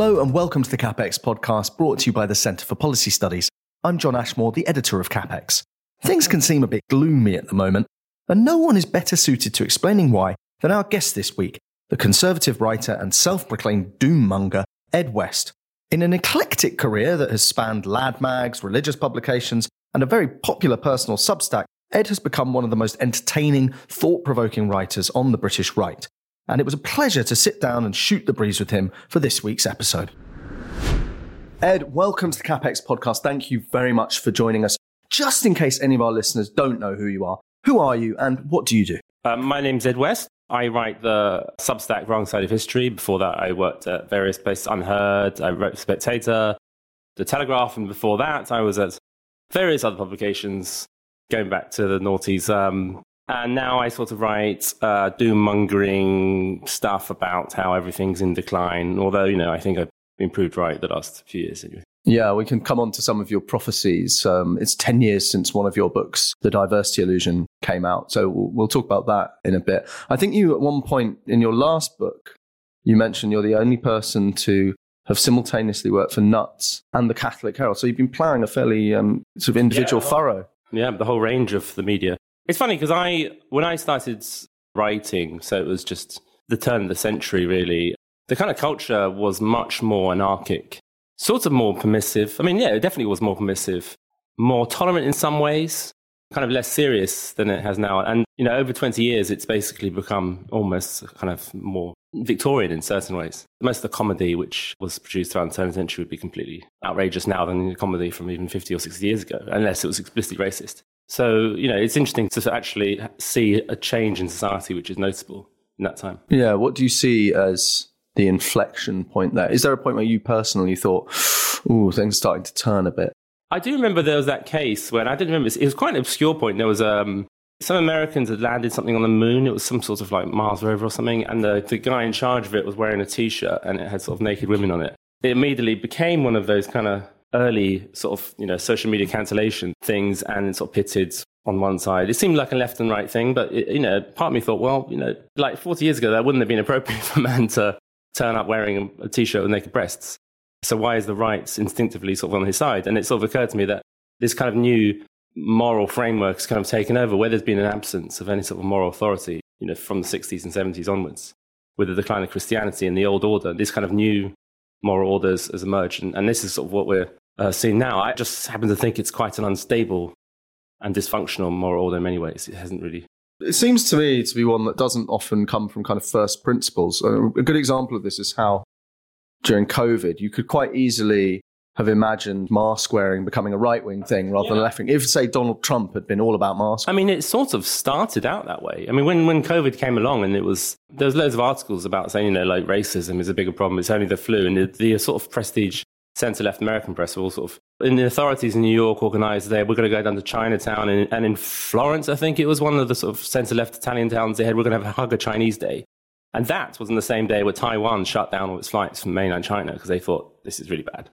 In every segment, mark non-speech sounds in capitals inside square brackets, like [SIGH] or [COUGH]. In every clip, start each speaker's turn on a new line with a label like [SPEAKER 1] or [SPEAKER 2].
[SPEAKER 1] Hello and welcome to the CapX podcast brought to you by the Centre for Policy Studies. I'm John Ashmore, the editor of CapX. Things can seem a bit gloomy at the moment, and no one is better suited to explaining why than our guest this week, the conservative writer and self proclaimed doommonger, Ed West. In an eclectic career that has spanned lad mags, religious publications, and a very popular personal Substack, Ed has become one of the most entertaining, thought provoking writers on the British right and it was a pleasure to sit down and shoot the breeze with him for this week's episode. Ed, welcome to the CapX podcast. Thank you very much for joining us. Just in case any of our listeners don't know who you are, who are you and what do you do?
[SPEAKER 2] Uh, my name's Ed West. I write the Substack Wrong Side of History. Before that, I worked at various places, UnHerd, I wrote Spectator, The Telegraph, and before that, I was at various other publications going back to the noughties. Um, and now I sort of write uh, doom mongering stuff about how everything's in decline. Although, you know, I think I've improved right the last few years anyway.
[SPEAKER 1] Yeah, we can come on to some of your prophecies. Um, it's 10 years since one of your books, The Diversity Illusion, came out. So we'll, we'll talk about that in a bit. I think you, at one point in your last book, you mentioned you're the only person to have simultaneously worked for Nuts and the Catholic Herald. So you've been ploughing a fairly um, sort of individual
[SPEAKER 2] yeah,
[SPEAKER 1] furrow.
[SPEAKER 2] Yeah, the whole range of the media. It's funny because I, when I started writing, so it was just the turn of the century, really, the kind of culture was much more anarchic, sort of more permissive. I mean, yeah, it definitely was more permissive, more tolerant in some ways, kind of less serious than it has now. And, you know, over 20 years, it's basically become almost kind of more Victorian in certain ways. Most of the comedy which was produced around the turn of the century would be completely outrageous now than the comedy from even 50 or 60 years ago, unless it was explicitly racist. So, you know, it's interesting to actually see a change in society which is notable in that time.
[SPEAKER 1] Yeah. What do you see as the inflection point there? Is there a point where you personally thought, oh, things starting to turn a bit?
[SPEAKER 2] I do remember there was that case when I didn't remember, it was quite an obscure point. There was um, some Americans had landed something on the moon. It was some sort of like Mars rover or something. And the, the guy in charge of it was wearing a t shirt and it had sort of naked women on it. It immediately became one of those kind of early sort of you know social media cancellation things and sort of pitted on one side. It seemed like a left and right thing, but it, you know, part of me thought, well, you know, like 40 years ago, that wouldn't have been appropriate [LAUGHS] for a man to turn up wearing a t-shirt with naked breasts. So why is the right instinctively sort of on his side? And it sort of occurred to me that this kind of new moral framework has kind of taken over, where there's been an absence of any sort of moral authority, you know, from the 60s and 70s onwards, with the decline of Christianity and the old order. This kind of new moral orders has emerged, and, and this is sort of what we're uh, seeing now. I just happen to think it's quite an unstable and dysfunctional moral order in many ways. It hasn't really.
[SPEAKER 1] It seems to me to be one that doesn't often come from kind of first principles. Uh, a good example of this is how during COVID, you could quite easily have imagined mask wearing becoming a right wing thing rather yeah. than a left wing. If, say, Donald Trump had been all about masks.
[SPEAKER 2] I mean, it sort of started out that way. I mean, when, when COVID came along and it was, there was loads of articles about saying, you know, like racism is a bigger problem, it's only the flu. And the, the sort of prestige centre left American press all sort of, and the authorities in New York organised there, we're going to go down to Chinatown. And, and in Florence, I think it was one of the sort of centre left Italian towns, they had, we're going to have a hug a Chinese day. And that was on the same day where Taiwan shut down all its flights from mainland China because they thought this is really bad.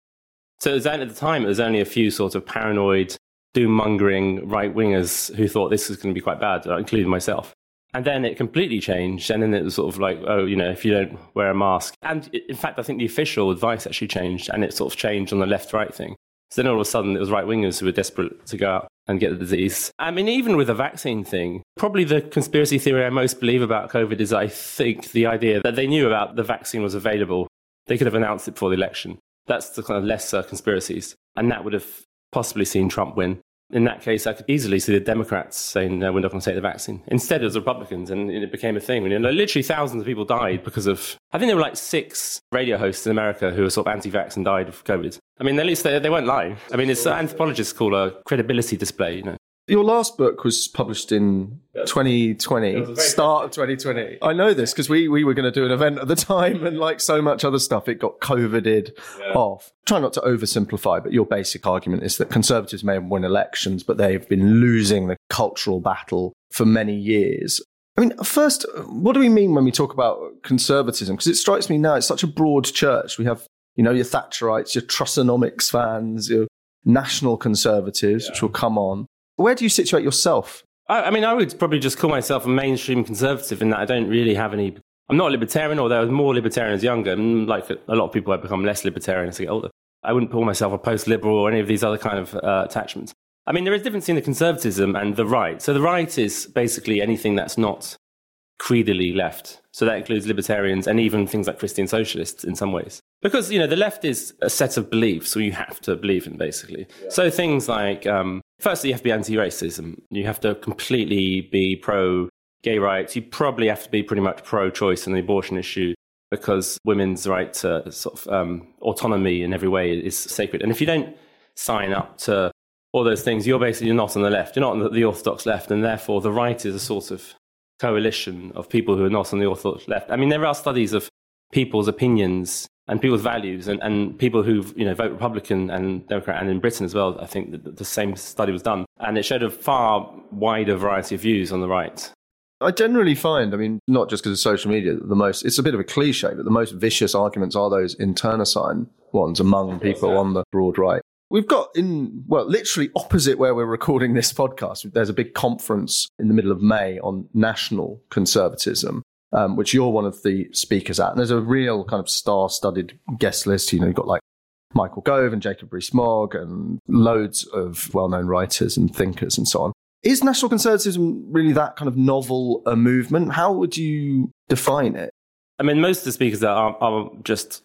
[SPEAKER 2] So at the time, it was only a few sort of paranoid, doom mongering right wingers who thought this was going to be quite bad, including myself. And then it completely changed. And then it was sort of like, oh, you know, if you don't wear a mask. And in fact, I think the official advice actually changed and it sort of changed on the left right thing. So then all of a sudden it was right wingers who were desperate to go out and get the disease. I mean, even with the vaccine thing, probably the conspiracy theory I most believe about COVID is I think the idea that they knew about the vaccine was available. They could have announced it before the election. That's the kind of lesser conspiracies. And that would have possibly seen Trump win. In that case, I could easily see the Democrats saying, no, we're not going to take the vaccine. Instead, it was Republicans, and it became a thing. Know, literally thousands of people died because of, I think there were like six radio hosts in America who were sort of anti vax and died of COVID. I mean, at least they, they weren't lying. I mean, it's uh, anthropologists call a credibility display, you know.
[SPEAKER 1] Your last book was published in 2020, start of 2020. I know this because we, we were going to do an event at the [LAUGHS] time, and like so much other stuff, it got COVIDed yeah. off. Try not to oversimplify, but your basic argument is that conservatives may have won elections, but they've been losing the cultural battle for many years. I mean, first, what do we mean when we talk about conservatism? Because it strikes me now it's such a broad church. We have, you know, your Thatcherites, your Trussonomics fans, your national conservatives, yeah. which will come on. Where do you situate yourself?
[SPEAKER 2] I, I, mean, I would probably just call myself a mainstream conservative in that I don't really have any. I'm not a libertarian, although I was more libertarian as younger. And like a, a lot of people, I become less libertarian as I get older. I wouldn't call myself a post liberal or any of these other kind of uh, attachments. I mean, there is a difference between the conservatism and the right. So the right is basically anything that's not creedally left. So that includes libertarians and even things like Christian socialists in some ways. Because, you know, the left is a set of beliefs, so you have to believe in basically. Yeah. So things like, um, firstly, you have to be anti racism. You have to completely be pro gay rights. You probably have to be pretty much pro choice on the abortion issue because women's right to sort of um, autonomy in every way is sacred. And if you don't sign up to all those things, you're basically not on the left. You're not on the, the orthodox left, and therefore the right is a sort of coalition of people who are not on the orthodox left. I mean, there are studies of people's opinions and people's values and, and people who you know vote Republican and Democrat and in Britain as well. I think the, the same study was done and it showed a far wider variety of views on the right.
[SPEAKER 1] I generally find, I mean, not just because of social media, the most, it's a bit of a cliche, but the most vicious arguments are those internecine ones among people on the broad right. We've got in, well, literally opposite where we're recording this podcast, there's a big conference in the middle of May on national conservatism, um, which you're one of the speakers at. And there's a real kind of star studded guest list. You know, you've got like Michael Gove and Jacob Rees-Mogg and loads of well known writers and thinkers and so on. Is national conservatism really that kind of novel a movement? How would you define it?
[SPEAKER 2] I mean, most of the speakers are, are just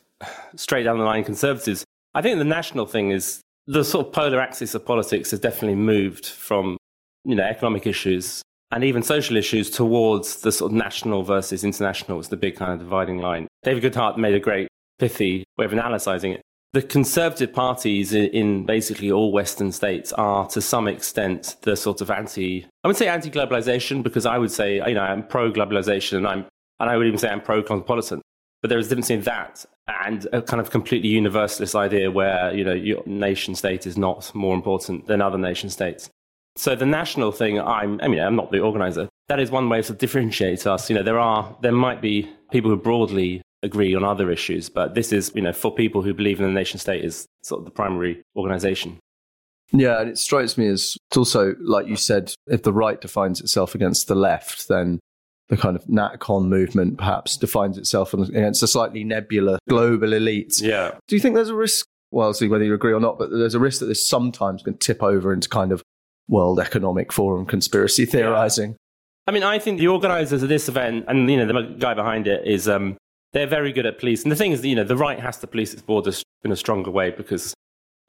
[SPEAKER 2] straight down the line conservatives. I think the national thing is the sort of polar axis of politics has definitely moved from you know economic issues and even social issues towards the sort of national versus international is the big kind of dividing line. David Goodhart made a great pithy way of analysing it. The conservative parties in basically all Western states are to some extent the sort of anti, I would say anti-globalization because I would say, you know, I'm pro-globalization and I'm, and I would even say I'm pro-cosmopolitan. But there is a difference in that and a kind of completely universalist idea where, you know, your nation state is not more important than other nation states. So the national thing, I'm, I mean, I'm not the organizer. That is one way to differentiate us. You know, there are, there might be people who broadly agree on other issues, but this is, you know, for people who believe in the nation state is sort of the primary organization.
[SPEAKER 1] Yeah, and it strikes me as it's also, like you said, if the right defines itself against the left, then the kind of NatCon movement perhaps defines itself against a slightly nebulous global elite.
[SPEAKER 2] Yeah.
[SPEAKER 1] Do you think there's a risk? Well, I'll see whether you agree or not, but there's a risk that this sometimes can tip over into kind of World Economic Forum conspiracy theorizing. Yeah.
[SPEAKER 2] I mean, I think the organizers of this event and, you know, the guy behind it is, um, they're very good at police. And the thing is, you know, the right has to police its borders in a stronger way because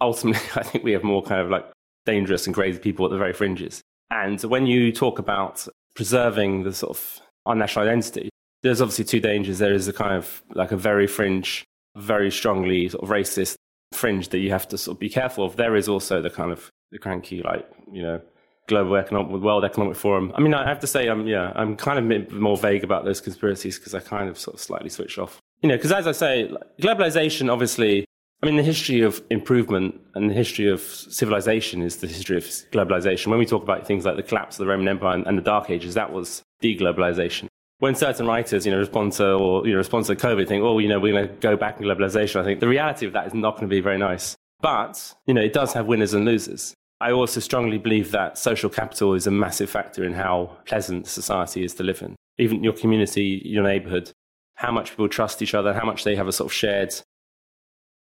[SPEAKER 2] ultimately [LAUGHS] I think we have more kind of like dangerous and crazy people at the very fringes. And when you talk about preserving the sort of our national identity, there's obviously two dangers. There is a kind of like a very fringe, very strongly sort of racist fringe that you have to sort of be careful of. There is also the kind of the cranky, like, you know, global economic, World Economic Forum. I mean, I have to say, I'm, yeah, I'm kind of more vague about those conspiracies because I kind of sort of slightly switch off. You know, because as I say, globalization, obviously, I mean, the history of improvement and the history of civilization is the history of globalization. When we talk about things like the collapse of the Roman Empire and the Dark Ages, that was deglobalization. When certain writers, you know, respond to or you know respond to COVID, think, oh, you know, we're going to go back in globalization. I think the reality of that is not going to be very nice. But you know, it does have winners and losers. I also strongly believe that social capital is a massive factor in how pleasant society is to live in. Even your community, your neighborhood, how much people trust each other, how much they have a sort of shared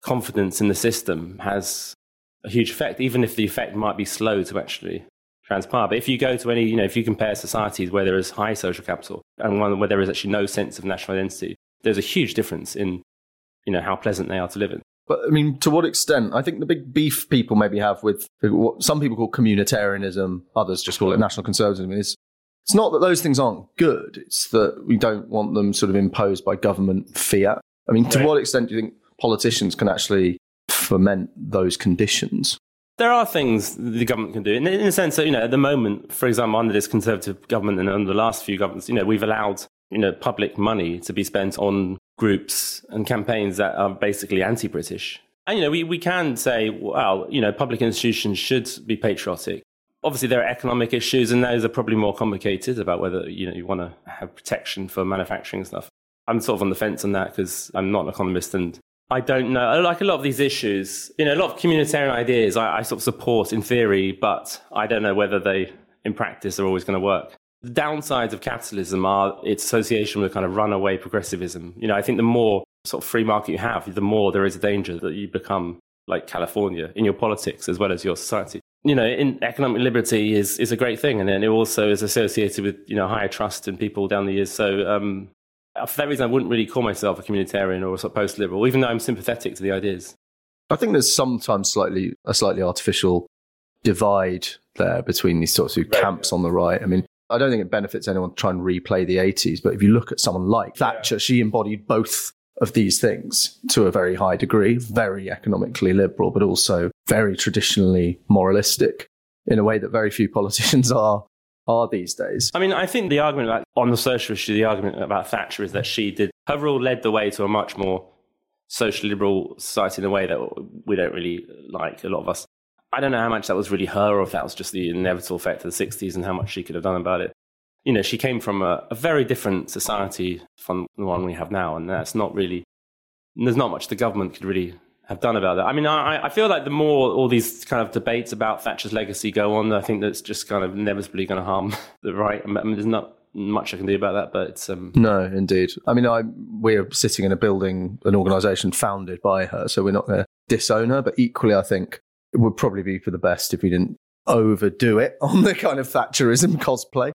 [SPEAKER 2] confidence in the system has a huge effect, even if the effect might be slow to actually transpire. But if you go to any, you know, if you compare societies where there is high social capital and one where there is actually no sense of national identity, there's a huge difference in, you know, how pleasant they are to live in.
[SPEAKER 1] But I mean, to what extent? I think the big beef people maybe have with what some people call communitarianism, others just call it national conservatism is it's not that those things aren't good. It's that we don't want them sort of imposed by government fiat. I mean, to right. what extent do you think politicians can actually foment those conditions?
[SPEAKER 2] There are things the government can do, in, in the sense that you know, at the moment, for example, under this conservative government and under the last few governments, you know, we've allowed you know public money to be spent on groups and campaigns that are basically anti-British. And you know, we, we can say, well, you know, public institutions should be patriotic. Obviously, there are economic issues, and those are probably more complicated about whether you know you want to have protection for manufacturing stuff. I'm sort of on the fence on that because I'm not an economist and I don't know. Like a lot of these issues, you know, a lot of communitarian ideas I, I sort of support in theory, but I don't know whether they, in practice, are always going to work. The downsides of capitalism are its association with kind of runaway progressivism. You know, I think the more sort of free market you have, the more there is a danger that you become like California in your politics as well as your society. You know, in economic liberty is, is a great thing. And then it also is associated with, you know, higher trust in people down the years. So, um, Uh, for that reason, I wouldn't really call myself a communitarian or a sort of post-liberal, even though I'm sympathetic to the ideas.
[SPEAKER 1] I think there's sometimes slightly a slightly artificial divide there between these sorts of camps on the right. I mean, I don't think it benefits anyone to try and replay the 80s, but if you look at someone like Thatcher, yeah. she embodied both of these things to a very high degree, very economically liberal, but also very traditionally moralistic in a way that very few politicians [LAUGHS] are are these days.
[SPEAKER 2] I mean, I think the argument about, on the social issue, the argument about Thatcher is that she did, her rule led the way to a much more social liberal society in a way that we don't really like, a lot of us. I don't know how much that was really her or if that was just the inevitable effect of the 60s and how much she could have done about it. You know, she came from a, a very different society from the one we have now, and that's not really, there's not much the government could really have done about that. I mean, I, I feel like the more all these kind of debates about Thatcher's legacy go on, I think that's just kind of inevitably going to harm [LAUGHS] the right. I mean, there's not much I can do about that, but it's um...
[SPEAKER 1] no, indeed. I mean, I we're sitting in a building, an organisation founded by her, so we're not going to disown her. But equally, I think it would probably be for the best if we didn't overdo it [LAUGHS] on the kind of Thatcherism cosplay.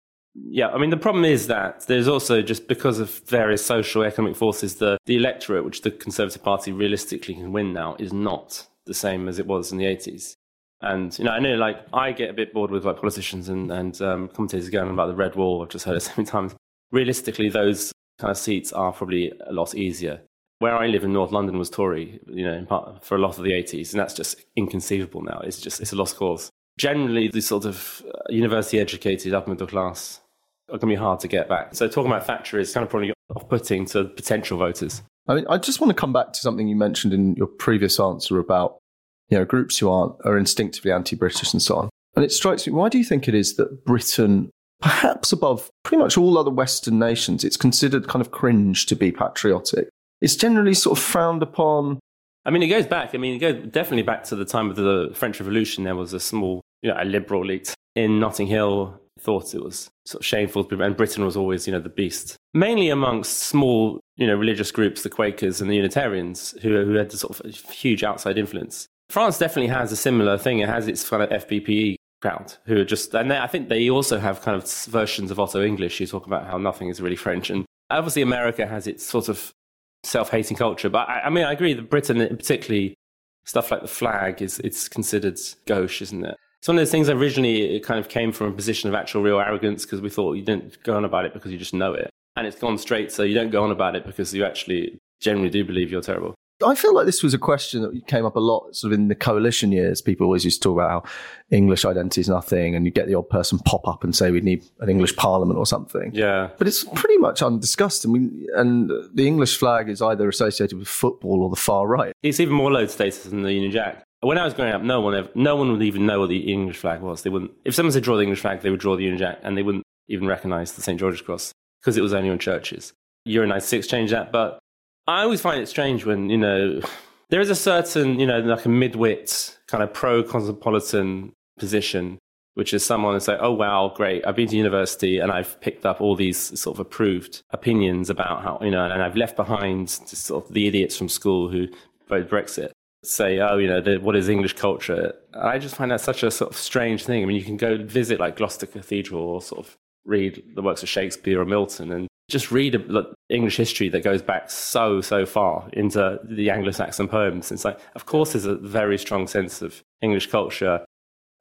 [SPEAKER 2] Yeah, I mean, the problem is that there's also just because of various social economic forces, the, the electorate, which the Conservative Party realistically can win now, is not the same as it was in the 80s. And, you know, I know, like, I get a bit bored with, like, politicians and, and um, commentators going about the Red Wall. I've just heard it so many times. Realistically, those kind of seats are probably a lot easier. Where I live in North London was Tory, you know, part, for a lot of the 80s, and that's just inconceivable now. It's just, it's a lost cause. Generally, the sort of uh, university educated upper middle class are going to be hard to get back. So talking about Thatcher is kind of probably off-putting to potential voters.
[SPEAKER 1] I mean, I just want to come back to something you mentioned in your previous answer about you know groups who aren't are instinctively anti-British and so on. And it strikes me, why do you think it is that Britain, perhaps above pretty much all other Western nations, it's considered kind of cringe to be patriotic? It's generally sort of frowned upon.
[SPEAKER 2] I mean, it goes back. I mean, it goes definitely back to the time of the French Revolution. There was a small, you know, a liberal elite in Notting Hill thought it was sort of shameful, and Britain was always, you know, the beast. Mainly amongst small, you know, religious groups, the Quakers and the Unitarians, who, who had this sort of huge outside influence. France definitely has a similar thing. It has its kind of FPPE crowd who are just, and they, I think they also have kind of versions of Otto English who talk about how nothing is really French. And obviously, America has its sort of self-hating culture. But I, I mean, I agree that Britain, particularly stuff like the flag, is it's considered gauche, isn't it? It's one of those things originally it kind of came from a position of actual real arrogance because we thought you didn't go on about it because you just know it. And it's gone straight so you don't go on about it because you actually genuinely do believe you're terrible.
[SPEAKER 1] I feel like this was a question that came up a lot sort of in the coalition years. People always used to talk about how English identity is nothing, and you get the odd person pop up and say we need an English parliament or something.
[SPEAKER 2] Yeah.
[SPEAKER 1] But it's pretty much undiscussed. I mean, and the English flag is either associated with football or the far right.
[SPEAKER 2] It's even more low status than the Union Jack. When I was growing up, no one ever, no one would even know what the English flag was. They wouldn't. If someone said draw the English flag, they would draw the Union Jack, and they wouldn't even recognise the St George's Cross because it was only on churches. Euro '96 changed that, but I always find it strange when you know [SIGHS] there is a certain, you know, like a midwit kind of pro cosmopolitan position, which is someone who say, oh, wow, great. I've been to university and I've picked up all these sort of approved opinions about how, you know, and I've left behind sort of the idiots from school who voted Brexit say, oh, you know, the, what is English culture? I just find that such a sort of strange thing. I mean, you can go visit like Gloucester Cathedral or sort of read the works of Shakespeare or Milton and just read a, English history that goes back so, so far into the Anglo Saxon poems. It's like, of course, there's a very strong sense of English culture.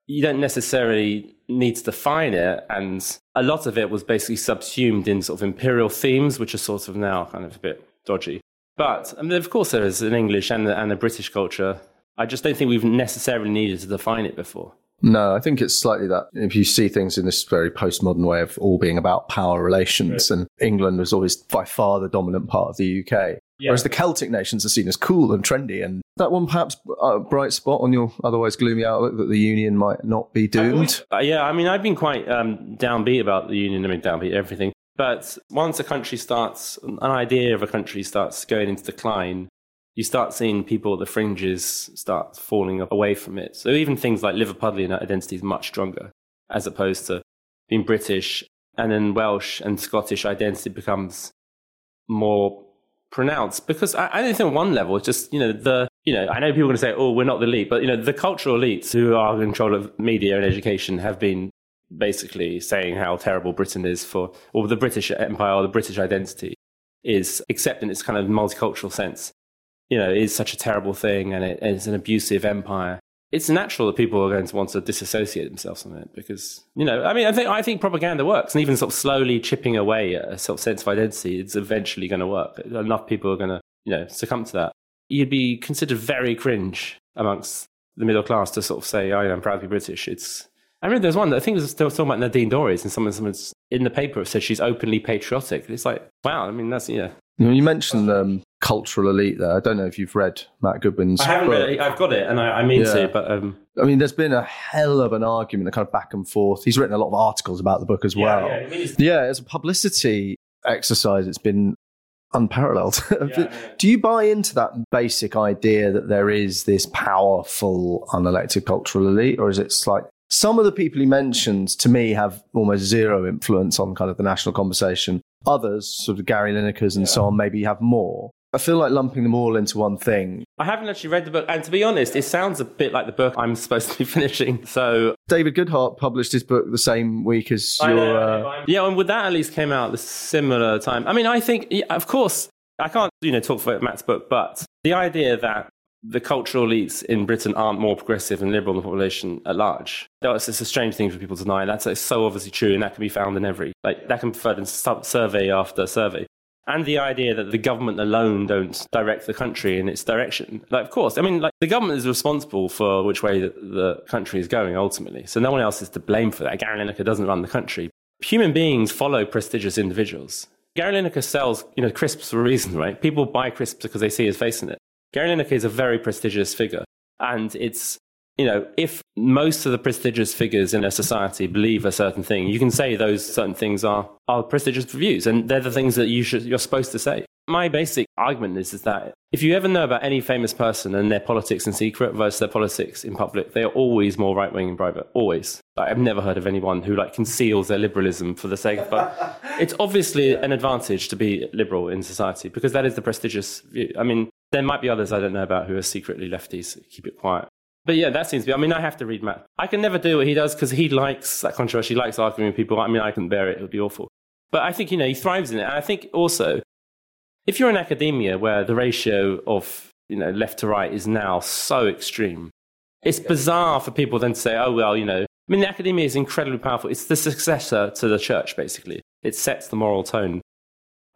[SPEAKER 2] You don't necessarily need to define it. And a lot of it was basically subsumed in sort of imperial themes, which are sort of now kind of a bit dodgy. But I mean, of course, there is an English and, and a British culture. I just don't think we've necessarily needed to define it before.
[SPEAKER 1] No, I think it's slightly that if you see things in this very postmodern way of all being about power relations, right. and England was always by far the dominant part of the UK. Yeah. Whereas the Celtic nations are seen as cool and trendy, and that one perhaps a bright spot on your otherwise gloomy outlook that the union might not be doomed.
[SPEAKER 2] Uh, yeah, I mean, I've been quite um, downbeat about the union. I mean, downbeat everything. But once a country starts, an idea of a country starts going into decline, you start seeing people at the fringes start falling away from it. So even things like Liverpudlian identity is much stronger as opposed to being British. And then Welsh and Scottish identity becomes more pronounced because I, I think on one level, it's just, you know, the, you know, I know people are going to say, oh, we're not the elite, but, you know, the cultural elites who are in control of media and education have been basically saying how terrible Britain is for, or the British Empire or the British identity is except in its kind of multicultural sense you know, is such a terrible thing and it is an abusive empire, it's natural that people are going to want to disassociate themselves from it because, you know, I mean, I think, I think propaganda works and even sort of slowly chipping away at a sort of sense of identity, it's eventually going to work. Enough people are going to, you know, succumb to that. You'd be considered very cringe amongst the middle class to sort of say, oh, I'm proud to be British. It's, I remember there's one that I think was still talking about Nadine Dorries and someone, someone's in the paper said she's openly patriotic. It's like, wow, I mean, that's, yeah.
[SPEAKER 1] You, mentioned um, cultural elite there. I don't know if you've read Matt Goodwin's.
[SPEAKER 2] I haven't read it. I've got it, and I, I mean yeah. to, but um...
[SPEAKER 1] I mean, there's been a hell of an argument, a kind of back and forth. He's written a lot of articles about the book as
[SPEAKER 2] yeah,
[SPEAKER 1] well.
[SPEAKER 2] Yeah, I mean,
[SPEAKER 1] yeah, as a publicity exercise, it's been unparalleled. [LAUGHS] Yeah, Do you buy into that basic idea that there is this powerful unelected cultural elite, or is it like some of the people he mentions to me have almost zero influence on kind of the national conversation? Others, sort of Gary Linekers and yeah. so on, maybe have more. I feel like lumping them all into one thing.
[SPEAKER 2] I haven't actually read the book, and to be honest, it sounds a bit like the book I'm [LAUGHS] supposed to be finishing. So
[SPEAKER 1] David Goodhart published his book the same week as I your. Uh...
[SPEAKER 2] Yeah, and with that at least came out the similar time. I mean, I think, yeah, of course, I can't you know talk for Matt's book, but the idea that the cultural elites in Britain aren't more progressive and liberal than the population at large. That's it's a strange thing for people to deny. That's so obviously true, and that can be found in every like that can be found in survey after survey. And the idea that the government alone don't direct the country in its direction. Like, of course, I mean, like the government is responsible for which way the, the country is going ultimately. So no one else is to blame for that. Gary Lineker doesn't run the country. Human beings follow prestigious individuals. Gary Lineker sells, you know, crisps for a reason, right? People buy crisps because they see his face in it. Gary Lineker is a very prestigious figure. And it's, you know, if most of the prestigious figures in a society believe a certain thing, you can say those certain things are, are prestigious views. And they're the things that you should, you're supposed to say. My basic argument is, is that if you ever know about any famous person and their politics in secret versus their politics in public, they are always more right wing in private. Always. Like, I've never heard of anyone who like conceals their liberalism for the sake of. But it's obviously an advantage to be liberal in society because that is the prestigious view. I mean, there might be others I don't know about who are secretly lefties. Keep it quiet. But yeah, that seems to be. I mean, I have to read Matt. I can never do what he does because he likes that controversy. He likes arguing with people. I mean, I can bear it. It would be awful. But I think, you know, he thrives in it. And I think also, if you're in academia where the ratio of, you know, left to right is now so extreme, it's bizarre for people then to say, oh, well, you know, I mean, the academia is incredibly powerful. It's the successor to the church, basically. It sets the moral tone.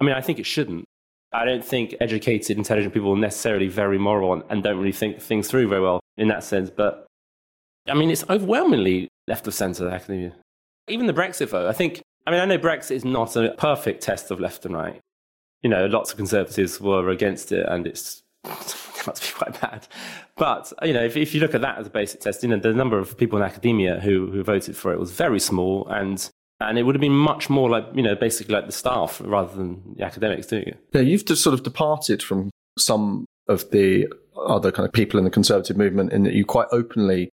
[SPEAKER 2] I mean, I think it shouldn't. I don't think educated, intelligent people are necessarily very moral and, and don't really think things through very well in that sense. But I mean, it's overwhelmingly left of centre academia. Even the Brexit vote, I think, I mean, I know Brexit is not a perfect test of left and right. You know, lots of conservatives were against it and it's [LAUGHS] to be quite bad. But, you know, if, if you look at that as a basic test, you know, the number of people in academia who, who voted for it was very small and and it would have been much more like you know basically like the staff rather than the academics doing it.
[SPEAKER 1] Yeah, you've just sort of departed from some of the other kind of people in the conservative movement in that you quite openly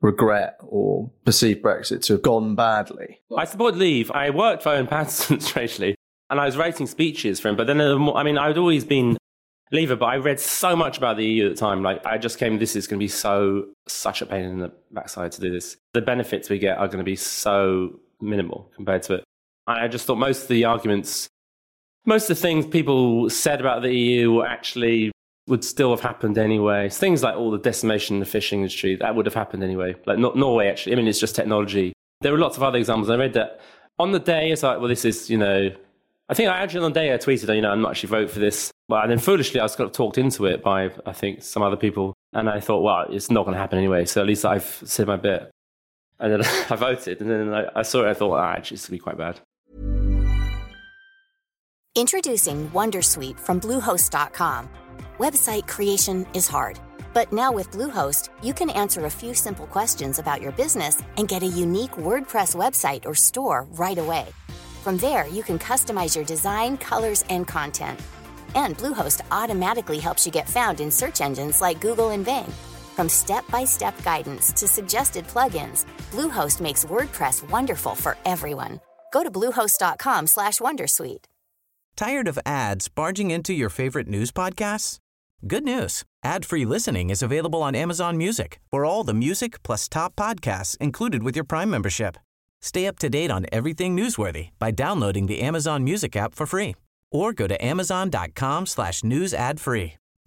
[SPEAKER 1] regret or perceive Brexit to have gone badly.
[SPEAKER 2] I support Leave. I worked for Owen Paterson, [LAUGHS] strangely, and I was writing speeches for him. But then, I mean, I'd always been Leaver, but I read so much about the EU at the time. Like, I just came, this is going to be so, such a pain in the backside to do this. The benefits we get are going to be so minimal compared to it. I just thought most of the arguments, most of the things people said about the EU actually would still have happened anyway. Things like all the decimation in the fishing industry, that would have happened anyway. Like not Norway, actually. I mean, it's just technology. There were lots of other examples. I read that on the day, it's like, well, this is, you know, I think I actually on the day I tweeted, you know, I'm not actually vote for this. But and then foolishly, I was kind of talked into it by, I think, some other people. And I thought, well, it's not going to happen anyway. So at least I've said my bit. And then [LAUGHS] I voted, and then I, I saw it. I thought, ah, actually, it's to be quite bad.
[SPEAKER 3] Introducing Wondersuite from Bluehost.com. Website creation is hard, but now with Bluehost, you can answer a few simple questions about your business and get a unique WordPress website or store right away. From there, you can customize your design, colors, and content. And Bluehost automatically helps you get found in search engines like Google and Bing. From step-by-step guidance to suggested plugins, Bluehost makes WordPress wonderful for everyone. Go to bluehost.com/wondersuite.
[SPEAKER 4] Tired of ads barging into your favorite news podcasts? Good news. Ad-free listening is available on Amazon Music. For all the music plus top podcasts included with your Prime membership. Stay up to date on everything newsworthy by downloading the Amazon Music app for free or go to amazon.com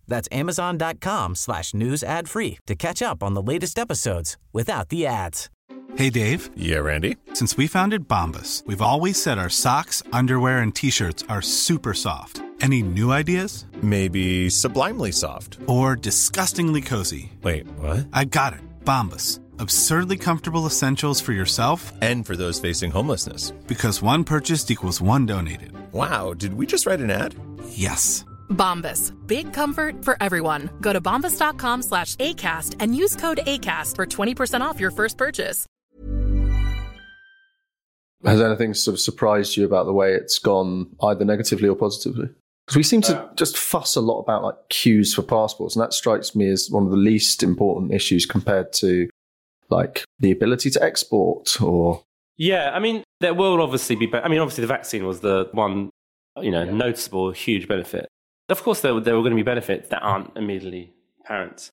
[SPEAKER 4] slash news ad free. That's amazon.com slash news ad free to catch up on the latest episodes without the ads.
[SPEAKER 5] Hey, Dave.
[SPEAKER 6] Yeah, Randy.
[SPEAKER 5] Since we founded Bombas, we've always said our socks, underwear, and T-shirts are super soft. Any new ideas?
[SPEAKER 6] Maybe sublimely soft.
[SPEAKER 5] Or disgustingly cozy.
[SPEAKER 6] Wait, what?
[SPEAKER 5] I got it. Bombas. Absurdly comfortable essentials for yourself
[SPEAKER 6] and for those facing homelessness.
[SPEAKER 5] Because one purchased equals one donated.
[SPEAKER 6] Wow, did we just write an ad?
[SPEAKER 5] Yes.
[SPEAKER 7] Bombas. Big comfort for everyone. Go to bombas.com slash ACAST and use code ACAST for 20% off your first purchase.
[SPEAKER 1] Has anything sort of surprised you about the way it's gone, either negatively or positively? Because we seem to uh, just fuss a lot about like queues for passports, and that strikes me as one of the least important issues compared to like the ability to export or.
[SPEAKER 2] Yeah, I mean, there will obviously be. I mean, obviously, the vaccine was the one, you know, yeah. noticeable, huge benefit. Of course, there, there were going to be benefits that aren't immediately apparent.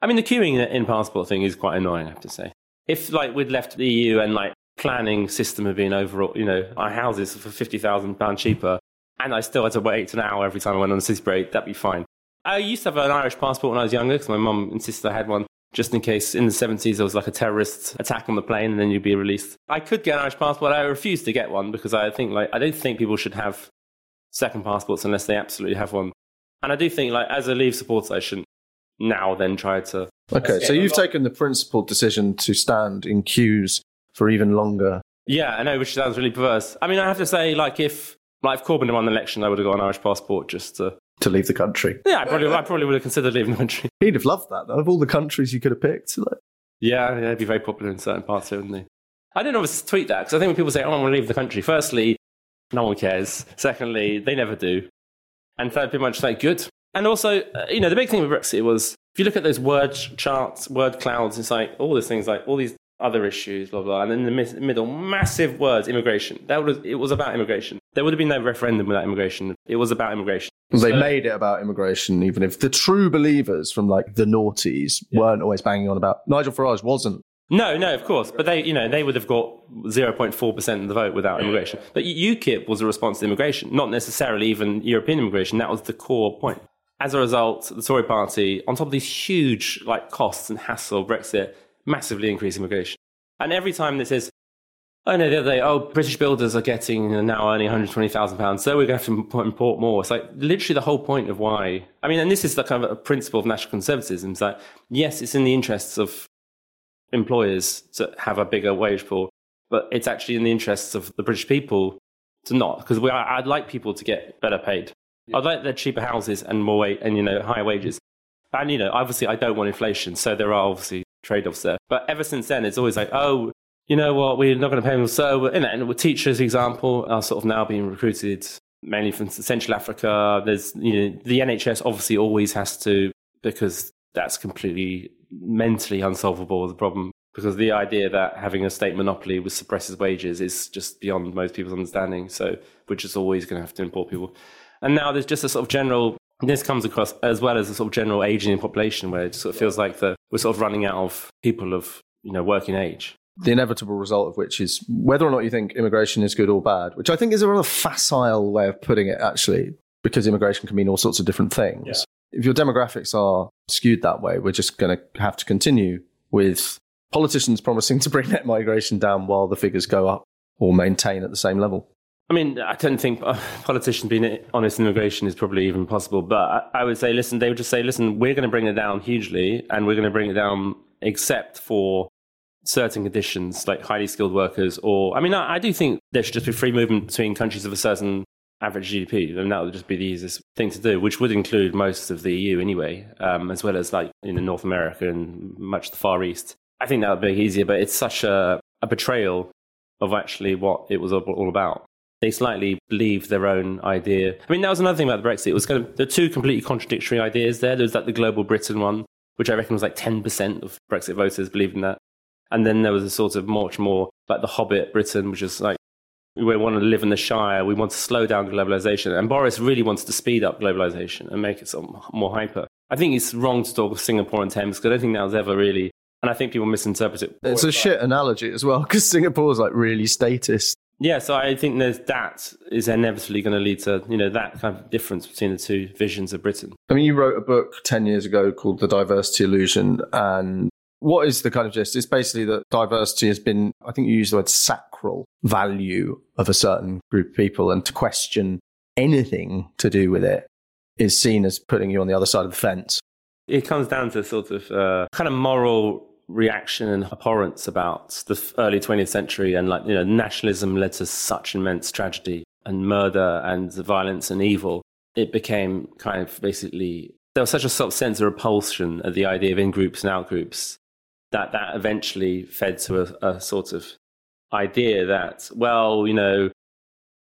[SPEAKER 2] I mean, the queuing in passport thing is quite annoying, I have to say. If, like, we'd left the EU and, like, planning system had been overall, you know, our houses for £50,000 cheaper, and I still had to wait an hour every time I went on a city break, that'd be fine. I used to have an Irish passport when I was younger because my mum insisted I had one just in case in the 70s there was like a terrorist attack on the plane and then you'd be released. I could get an Irish passport. I refused to get one because I think like I don't think people should have second passports unless they absolutely have one. And I do think, like, as a leave supporter, I shouldn't now then try to.
[SPEAKER 1] Okay, so you've taken the principled decision to stand in queues for even longer.
[SPEAKER 2] Yeah, I know, which sounds really perverse. I mean, I have to say, like, if like if Corbyn had won the election, I would have got an Irish passport just to
[SPEAKER 1] to leave the country.
[SPEAKER 2] Yeah, I probably, I probably would have considered leaving the country. [LAUGHS]
[SPEAKER 1] He'd have loved that, though, of all the countries you could have picked. Like...
[SPEAKER 2] Yeah, yeah, he'd be very popular in certain parts, wouldn't he? I didn't always tweet that because I think when people say, "Oh, I want to leave the country," firstly, no one cares. Secondly, they never do. And third, people might say, good. And also, uh, you know, the big thing with Brexit was if you look at those word charts, word clouds, it's like all these things, like all these other issues, blah, blah. And then in the middle, massive words, immigration. That was, it was about immigration. There would have been no referendum without immigration. It was about immigration.
[SPEAKER 1] They so, made it about immigration, even if the true believers from like the noughties yeah. weren't always banging on about. Nigel Farage wasn't
[SPEAKER 2] no, no, of course. But they, you know, they would have got 0.4% of the vote without immigration. But UKIP was a response to immigration, not necessarily even European immigration. That was the core point. As a result, the Tory party, on top of these huge like costs and hassle of Brexit, massively increased immigration. And every time this is, oh, I know the other day, oh, British builders are getting now only £120,000, so we're going to have to import more. It's like literally the whole point of why. I mean, and this is the kind of a principle of national conservatism is that, yes, it's in the interests of employers to have a bigger wage pool, but it's actually in the interests of the British people to not, because I'd like people to get better paid. Yeah. I'd like their cheaper houses and more and, you know, higher wages. And, you know, obviously I don't want inflation, so there are obviously trade-offs there. But ever since then, it's always like, oh, you know what, we're not going to pay them. So, you know, and with teachers, example, are sort of now being recruited mainly from Central Africa. There's, you know, the NHS obviously always has to, because that's completely mentally unsolvable, as a problem. Because the idea that having a state monopoly with suppresses wages is just beyond most people's understanding. So we're just always going to have to import people. And now there's just a sort of general, this comes across as well as a sort of general aging in population where it sort of feels like the, we're sort of running out of people of, you know, working age
[SPEAKER 1] the inevitable result of which is whether or not you think immigration is good or bad, which I think is a rather facile way of putting it, actually, because immigration can mean all sorts of different things. Yeah. If your demographics are skewed that way, we're just going to have to continue with politicians promising to bring net migration down while the figures go up or maintain at the same level.
[SPEAKER 2] I mean, I don't think uh, politicians being honest immigration is probably even possible. But I would say, listen, they would just say, listen, we're going to bring it down hugely, and we're going to bring it down except for certain conditions, like highly skilled workers, or I mean, I, I, do think there should just be free movement between countries of a certain average GDP, and that would just be the easiest thing to do, which would include most of the EU anyway, um, as well as like in North America and much the Far East. I think that would be easier, but it's such a, a betrayal of actually what it was all about. They slightly believe their own idea. I mean, that was another thing about the Brexit. It was kind of the two completely contradictory ideas there. There was like the global Britain one, which I reckon was like 10% of Brexit voters believed in that. And then there was a sort of much more like the Hobbit Britain, which is like we want to live in the Shire, we want to slow down globalization. And Boris really wants to speed up globalization and make it more hyper. I think it's wrong to talk of Singapore and Thames because I don't think that was ever really, and I think people misinterpret it.
[SPEAKER 1] It's a shit analogy as well because Singapore is like really statist.
[SPEAKER 2] Yeah, so I think there's that is inevitably going to lead to you know that kind of difference between the two visions of Britain.
[SPEAKER 1] I mean, you wrote a book ten years ago called The Diversity Illusion, and what is the kind of gist? It's basically that diversity has been, I think you use the word sacral value of a certain group of people, and to question anything to do with it is seen as putting you on the other side of the fence.
[SPEAKER 2] It comes down to sort of uh, kind of moral reaction and abhorrence about the early 20th century and like, you know, nationalism led to such immense tragedy and murder and violence and evil. It became kind of basically, there was such a sort of sense of repulsion at the idea of in groups and out groups that that eventually fed to a, a sort of idea that, well, you know,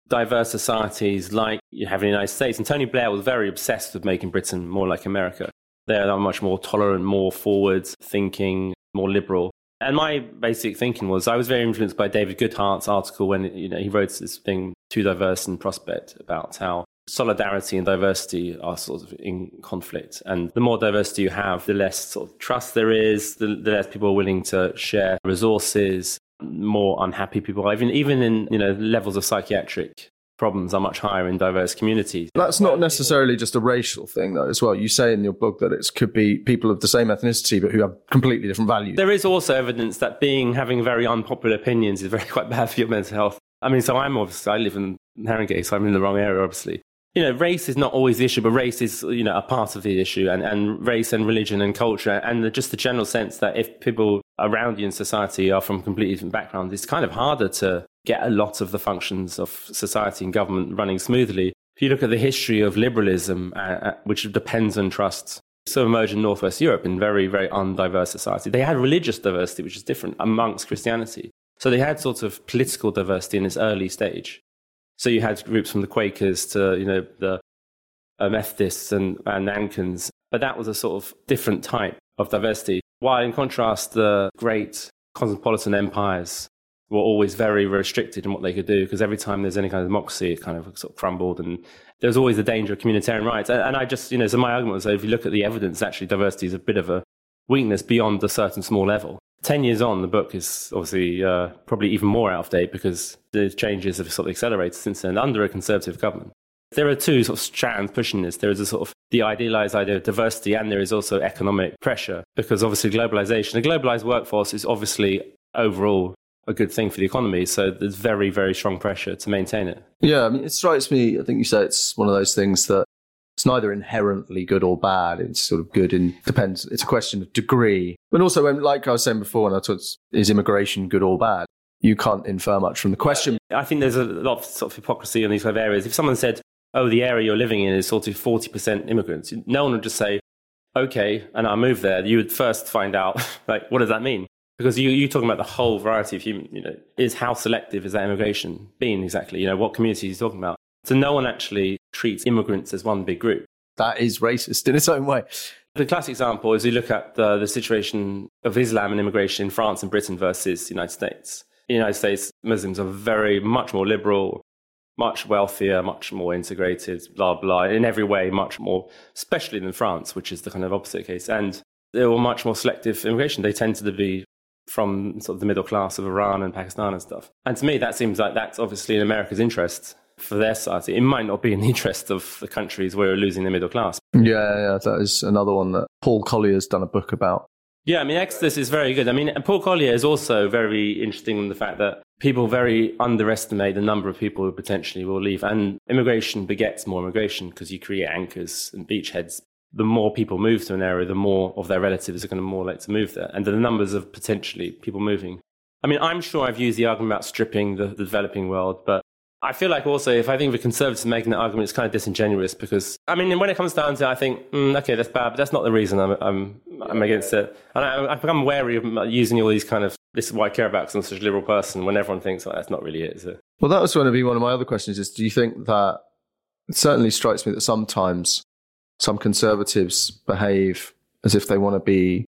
[SPEAKER 2] diverse societies like you have in the United States, and Tony Blair was very obsessed with making Britain more like America. They are much more tolerant, more forward thinking, more liberal. And my basic thinking was I was very influenced by David Goodhart's article when you know he wrote this thing Too Diverse and Prospect about how solidarity and diversity are sort of in conflict. And the more diversity you have, the less sort of trust there is, the, the less people are willing to share resources, more unhappy people are. Even, even in, you know, levels of psychiatric problems are much higher in diverse communities.
[SPEAKER 1] That's not necessarily just a racial thing, though, as well. You say in your book that it could be people of the same ethnicity but who have completely different values.
[SPEAKER 2] There is also evidence that being having very unpopular opinions is very [LAUGHS] quite bad for your mental health. I mean, so I'm obviously I live in Haringey, so I'm in the wrong area, obviously you know, race is not always the issue, but race is, you know, a part of the issue and, and race and religion and culture and the, just the general sense that if people around you in society are from completely different backgrounds, it's kind of harder to get a lot of the functions of society and government running smoothly. If you look at the history of liberalism, uh, uh which depends on trust, so emerged in Northwest Europe in very, very undiverse society. They had religious diversity, which is different amongst Christianity. So they had sort of political diversity in this early stage. So you had groups from the Quakers to, you know, the um, Methodists and, and Anglicans, but that was a sort of different type of diversity. While in contrast, the great cosmopolitan empires were always very restricted in what they could do because every time there's any kind of democracy, it kind of sort of crumbled and there was always the danger of communitarian rights. And, and I just, you know, so my argument was if you look at the evidence, actually diversity is a bit of a weakness beyond a certain small level. 10 years on, the book is obviously uh, probably even more out of date because the changes have sort of accelerated since then under a conservative government. There are two sort of strands pushing this. There is a sort of the idealized idea of diversity, and there is also economic pressure because obviously globalization, a globalized workforce is obviously overall a good thing for the economy. So there's very, very strong pressure to maintain it.
[SPEAKER 1] Yeah, I mean, it strikes me. I think you say it's one of those things that it's neither inherently good or bad. It's sort of good and depends. It's a question of degree. But also, when, like I was saying before, when I talked, is immigration good or bad? You can't infer much from the question.
[SPEAKER 2] I think there's a lot of sort of hypocrisy in these kind of areas. If someone said, "Oh, the area you're living in is sort of 40% immigrants," no one would just say, "Okay," and I'll move there. You would first find out, [LAUGHS] like, what does that mean? Because you, you're talking about the whole variety of human, you know, is how selective is that immigration being exactly? You know, what community is talking about? So no one actually treats immigrants as one big group.
[SPEAKER 1] That is racist in its own way.
[SPEAKER 2] The classic example is you look at the, the situation of Islam and immigration in France and Britain versus the United States. In the United States, Muslims are very much more liberal, much wealthier, much more integrated, blah, blah, in every way, much more, especially than France, which is the kind of opposite case. And they were much more selective immigration. They tended to be from sort of the middle class of Iran and Pakistan and stuff. And to me, that seems like that's obviously in America's interest for their society. It might not be in the interest of the countries where we're losing the middle class.
[SPEAKER 1] Yeah, yeah, that is another one that Paul Collier's done a book about.
[SPEAKER 2] Yeah, I mean, Exodus is very good. I mean, Paul Collier is also very interesting in the fact that people very underestimate the number of people who potentially will leave. And immigration begets more immigration because you create anchors and beachheads. The more people move to an area, the more of their relatives are going to more like to move there. And the numbers of potentially people moving. I mean, I'm sure I've used the argument about stripping the, the developing world, but I feel like also if I think the conservatives making that argument, it's kind of disingenuous because I mean, when it comes down to, it, I think, mm, okay, that's bad, but that's not the reason I'm I'm, I'm against it. And I, I've become wary of using all these kind of this is what I care about because I'm such a liberal person. When everyone thinks oh, that's not really it, is it?
[SPEAKER 1] Well, that was going to be one of my other questions. Is do you think that it certainly strikes me that sometimes some conservatives behave as if they want to be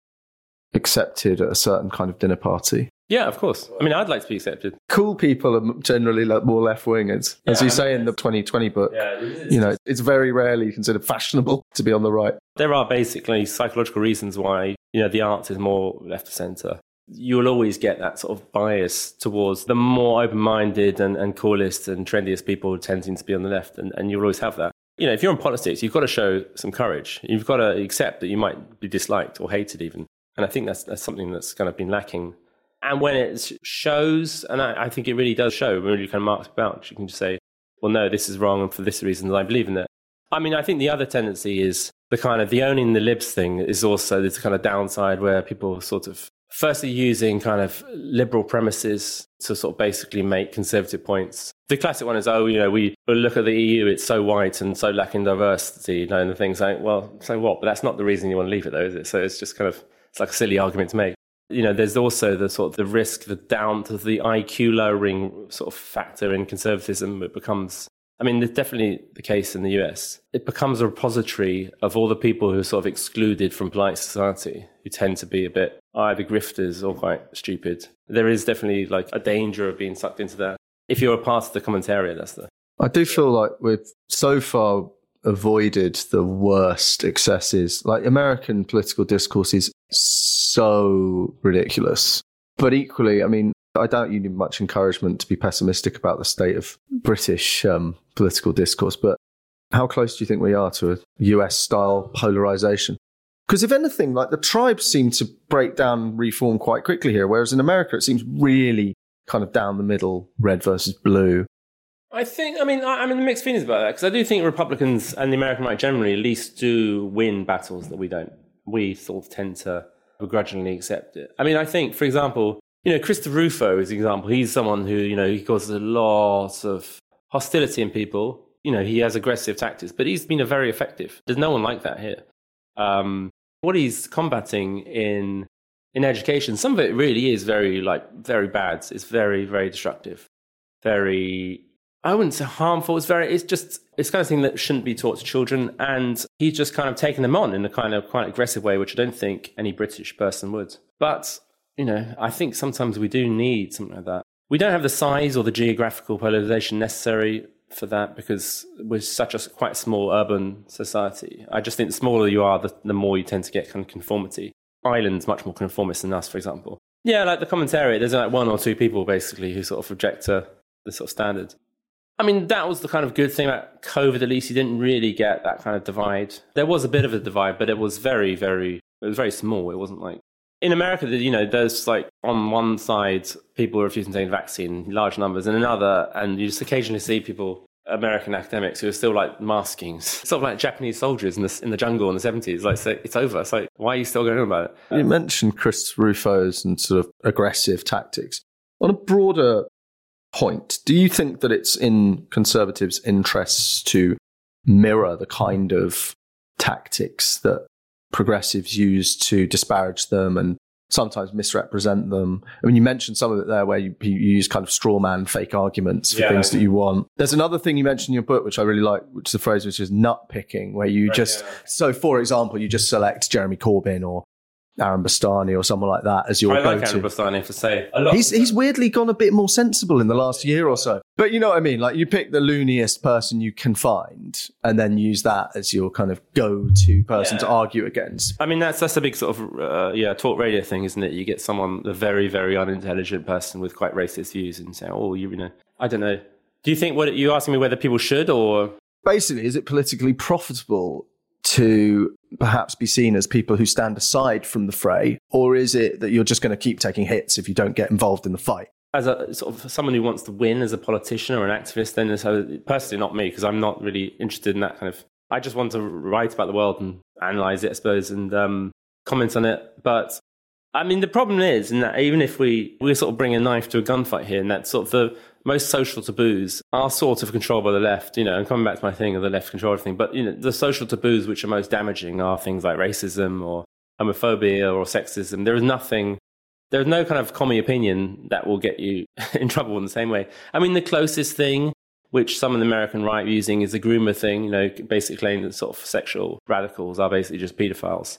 [SPEAKER 1] accepted at a certain kind of dinner party.
[SPEAKER 2] Yeah, of course. I mean, I'd like to be accepted.
[SPEAKER 1] Cool people are generally like more left wing, as, as you say in the 2020 book.
[SPEAKER 2] Yeah,
[SPEAKER 1] you know, it's very rarely considered fashionable to be on the right.
[SPEAKER 2] There are basically psychological reasons why, you know, the arts is more left of centre. You'll always get that sort of bias towards the more open minded and, and coolest and trendiest people tending to be on the left, and, and you'll always have that. You know, if you're in politics, you've got to show some courage. You've got to accept that you might be disliked or hated, even. And I think that's, that's something that's kind of been lacking and when it shows, and I, I, think it really does show, when you kind of mark the about, you can just say, well, no, this is wrong, and for this reason, I believe in it. I mean, I think the other tendency is the kind of the owning the libs thing is also this kind of downside where people sort of firstly using kind of liberal premises to sort of basically make conservative points. The classic one is, oh, you know, we look at the EU, it's so white and so lacking diversity, you know, and the things like, well, so what? But that's not the reason you want to leave it, though, is it? So it's just kind of, it's like a silly argument to make you know, there's also the sort of the risk, the down to the IQ lowering sort of factor in conservatism. It becomes, I mean, it's definitely the case in the US. It becomes a repository of all the people who are sort of excluded from polite society, who tend to be a bit either grifters or quite stupid. There is definitely like a danger of being sucked into that. If you're a part of the commentariat, that's the.
[SPEAKER 1] I do feel like we've so far avoided the worst excesses. Like American political discourse is so ridiculous. But equally, I mean, I doubt you need much encouragement to be pessimistic about the state of British um, political discourse. But how close do you think we are to a US style polarization? Because if anything, like the tribes seem to break down and reform quite quickly here, whereas in America it seems really kind of down the middle, red versus blue.
[SPEAKER 2] I think, I mean, I, am in the mixed feelings about that because I do think Republicans and the American right generally at least do win battles that we don't. We sort of tend to begrudgingly accept it. I mean, I think, for example, you know, Christopher Rufo is an example. He's someone who, you know, he causes a lot of hostility in people. You know, he has aggressive tactics, but he's been a very effective. There's no one like that here. Um, what he's combating in in education, some of it really is very like very bad. It's very very destructive, very I wouldn't say harmful. It's very, it's just, it's kind of thing that shouldn't be taught to children. And he's just kind of taken them on in a kind of quite aggressive way, which I don't think any British person would. But, you know, I think sometimes we do need something like that. We don't have the size or the geographical polarization necessary for that because we're such a quite small urban society. I just think the smaller you are, the, the more you tend to get kind of conformity. Ireland's much more conformist than us, for example. Yeah, like the commentary, there's like one or two people basically who sort of object to uh, the sort of standard. I mean, that was the kind of good thing about COVID. At least you didn't really get that kind of divide. There was a bit of a divide, but it was very, very, it was very small. It wasn't like in America, you know, there's like on one side people refusing to take the vaccine, large numbers, and another, and you just occasionally see people, American academics, who are still like masking, [LAUGHS] sort of like Japanese soldiers in the in the jungle in the seventies. Like, so it's over. It's like, why are you still going on about it?
[SPEAKER 1] You mentioned Chris Rufo's and sort of aggressive tactics. On a broader point, do you think that it's in conservatives' interests to mirror the kind of tactics that progressives use to disparage them and sometimes misrepresent them. I mean, you mentioned some of it there where you, you use kind of straw man fake arguments for
[SPEAKER 2] Yeah.
[SPEAKER 1] things that you want. There's another thing you mentioned in your book, which I really like, which is the phrase which is nut picking, where you just, so for example, you just select Jeremy Corbyn or Aaron Bastani or someone like that as your go to.
[SPEAKER 2] I like
[SPEAKER 1] go-to.
[SPEAKER 2] Aaron Bastani for say a lot.
[SPEAKER 1] He's he's weirdly gone a bit more sensible in the last year or so. But you know what I mean? Like you pick the looniest person you can find and then use that as your kind of go-to person to argue against.
[SPEAKER 2] I mean, that's that's a big sort of uh, yeah talk radio thing, isn't it? You get someone, a very very unintelligent person with quite racist views, and say, oh, you, you know, I don't know. Do you think what you asking me whether people should or
[SPEAKER 1] Basically, is it politically profitable to perhaps be seen as people who stand aside from the fray, or is it that you're just going to keep taking hits if you don't get involved in the fight?
[SPEAKER 2] as a sort of someone who wants to win as a politician or an activist? Then so personally, not me because I'm not really interested in that kind of. I just want to write about the world and analyze it, I suppose, and um, comment on it. But I mean, the problem is, in that even if we we sort of bring a knife to a gunfight here, and that sort of the most social taboos are sort of controlled by the left, you know, and coming back to my thing of the left control everything, but you know, the social taboos which are most damaging are things like racism or homophobia or sexism. There is nothing there's no kind of commie opinion that will get you [LAUGHS] in trouble in the same way. I mean, the closest thing, which some of the American right are using, is the groomer thing, you know, basically claiming that sort of sexual radicals are basically just paedophiles.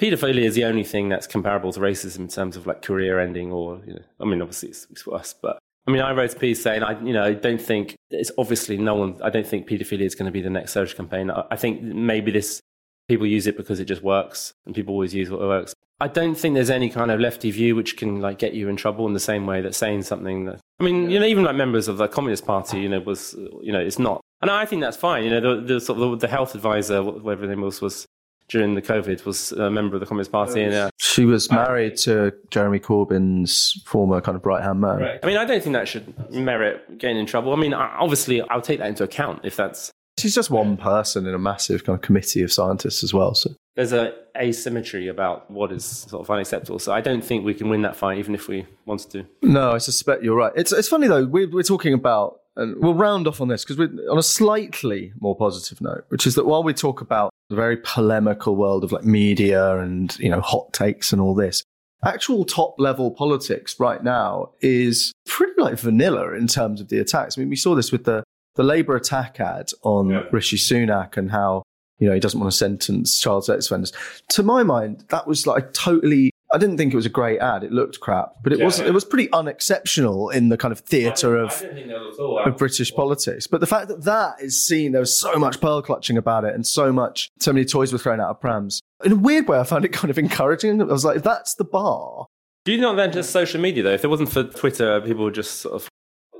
[SPEAKER 2] Paedophilia is the only thing that's comparable to racism in terms of like career ending or, you know, I mean, obviously it's, it's worse, but I mean, I wrote a piece saying, I, you know, I don't think it's obviously no one, I don't think paedophilia is going to be the next social campaign. I, I think maybe this, people use it because it just works and people always use what works. I don't think there's any kind of lefty view which can like get you in trouble in the same way that saying something that, I mean, you know, even like members of the Communist Party, you know, was, you know, it's not, and I think that's fine. You know, the, the sort of the, the health advisor, whatever her name was, was during the COVID, was a member of the Communist Party. And, uh,
[SPEAKER 1] She was married to Jeremy Corbyn's former kind of right hand man.
[SPEAKER 2] I mean, I don't think that should merit getting in trouble. I mean, obviously, I'll take that into account if that's
[SPEAKER 1] She's just one person in a massive kind of committee of scientists as well. So
[SPEAKER 2] there's a asymmetry about what is sort of unacceptable. So I don't think we can win that fight, even if we wanted to.
[SPEAKER 1] no, I suspect you're right. It's it's funny though. We're we're talking about, and we'll round off on this because we're on a slightly more positive note, which is that while we talk about the very polemical world of like media and you know hot takes and all this, actual top level politics right now is pretty like vanilla in terms of the attacks. I mean, we saw this with the the Labour attack ad on Rishi Sunak and how you know he doesn't want to sentence child sex offenders. To my mind, that was like a totally. I didn't think it was a great ad. It looked crap, but it was it was pretty unexceptional in the kind of theatre of
[SPEAKER 2] think that was all.
[SPEAKER 1] of British politics. But the fact that that is seen, there was so much pearl clutching about it and so much, so many toys were thrown out of prams. In a weird way, I found it kind of encouraging. I was like, if that's the bar,
[SPEAKER 2] Do you not that just social media though? If it wasn't for Twitter, people would just sort of.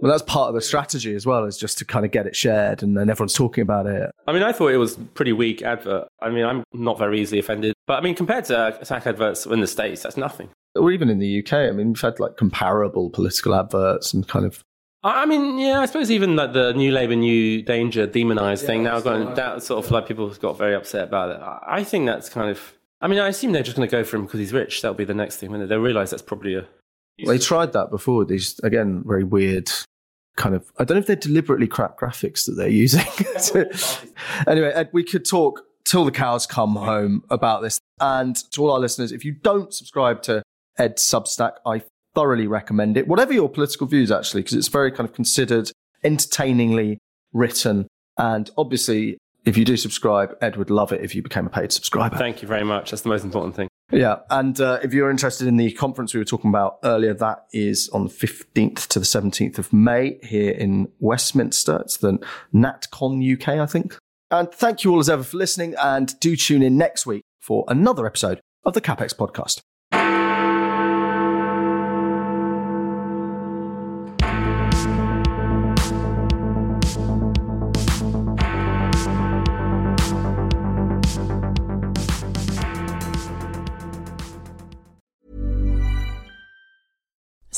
[SPEAKER 1] Well, that's part of the strategy as well, is just to kind of get it shared and then everyone's talking about it.
[SPEAKER 2] I mean, I thought it was pretty weak advert. I mean, I'm not very easily offended, but I mean, compared to uh, attack adverts in the states, that's nothing.
[SPEAKER 1] Or even in the UK, I mean, we've had like comparable political adverts and kind of.
[SPEAKER 2] I I mean, yeah, I suppose even like the New Labour, New Danger demonised thing now going that sort of like people got very upset about it. I I think that's kind of. I mean, I assume they're just going to go for him because he's rich. That'll be the next thing. When they realise that's probably a.
[SPEAKER 1] They tried that before these, again, very weird kind of. I don't know if they're deliberately crap graphics that they're using. [LAUGHS] anyway, Ed, we could talk till the cows come home about this. And to all our listeners, if you don't subscribe to Ed's Substack, I thoroughly recommend it. Whatever your political views, actually, because it's very kind of considered, entertainingly written. And obviously, if you do subscribe, Ed would love it if you became a paid subscriber.
[SPEAKER 2] Thank you very much. That's the most important thing.
[SPEAKER 1] Yeah, and uh, if you're interested in the conference we were talking about earlier, that is on the 15th to the 17th of May here in Westminster. It's the NatCon UK, I think. And thank you all as ever for listening, and do tune in next week for another episode of the CapX podcast.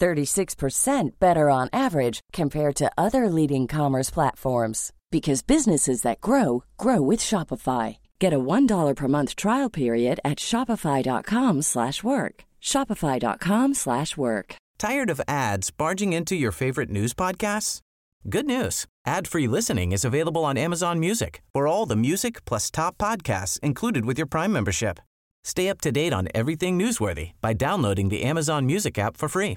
[SPEAKER 8] 36% better on average compared to other leading commerce platforms because businesses that grow grow with Shopify. Get a $1 per month trial period at shopify.com/work. shopify.com/work.
[SPEAKER 4] Tired of ads barging into your favorite news podcasts? Good news. Ad-free listening is available on Amazon Music. For all the music plus top podcasts included with your Prime membership. Stay up to date on everything newsworthy by downloading the Amazon Music app for free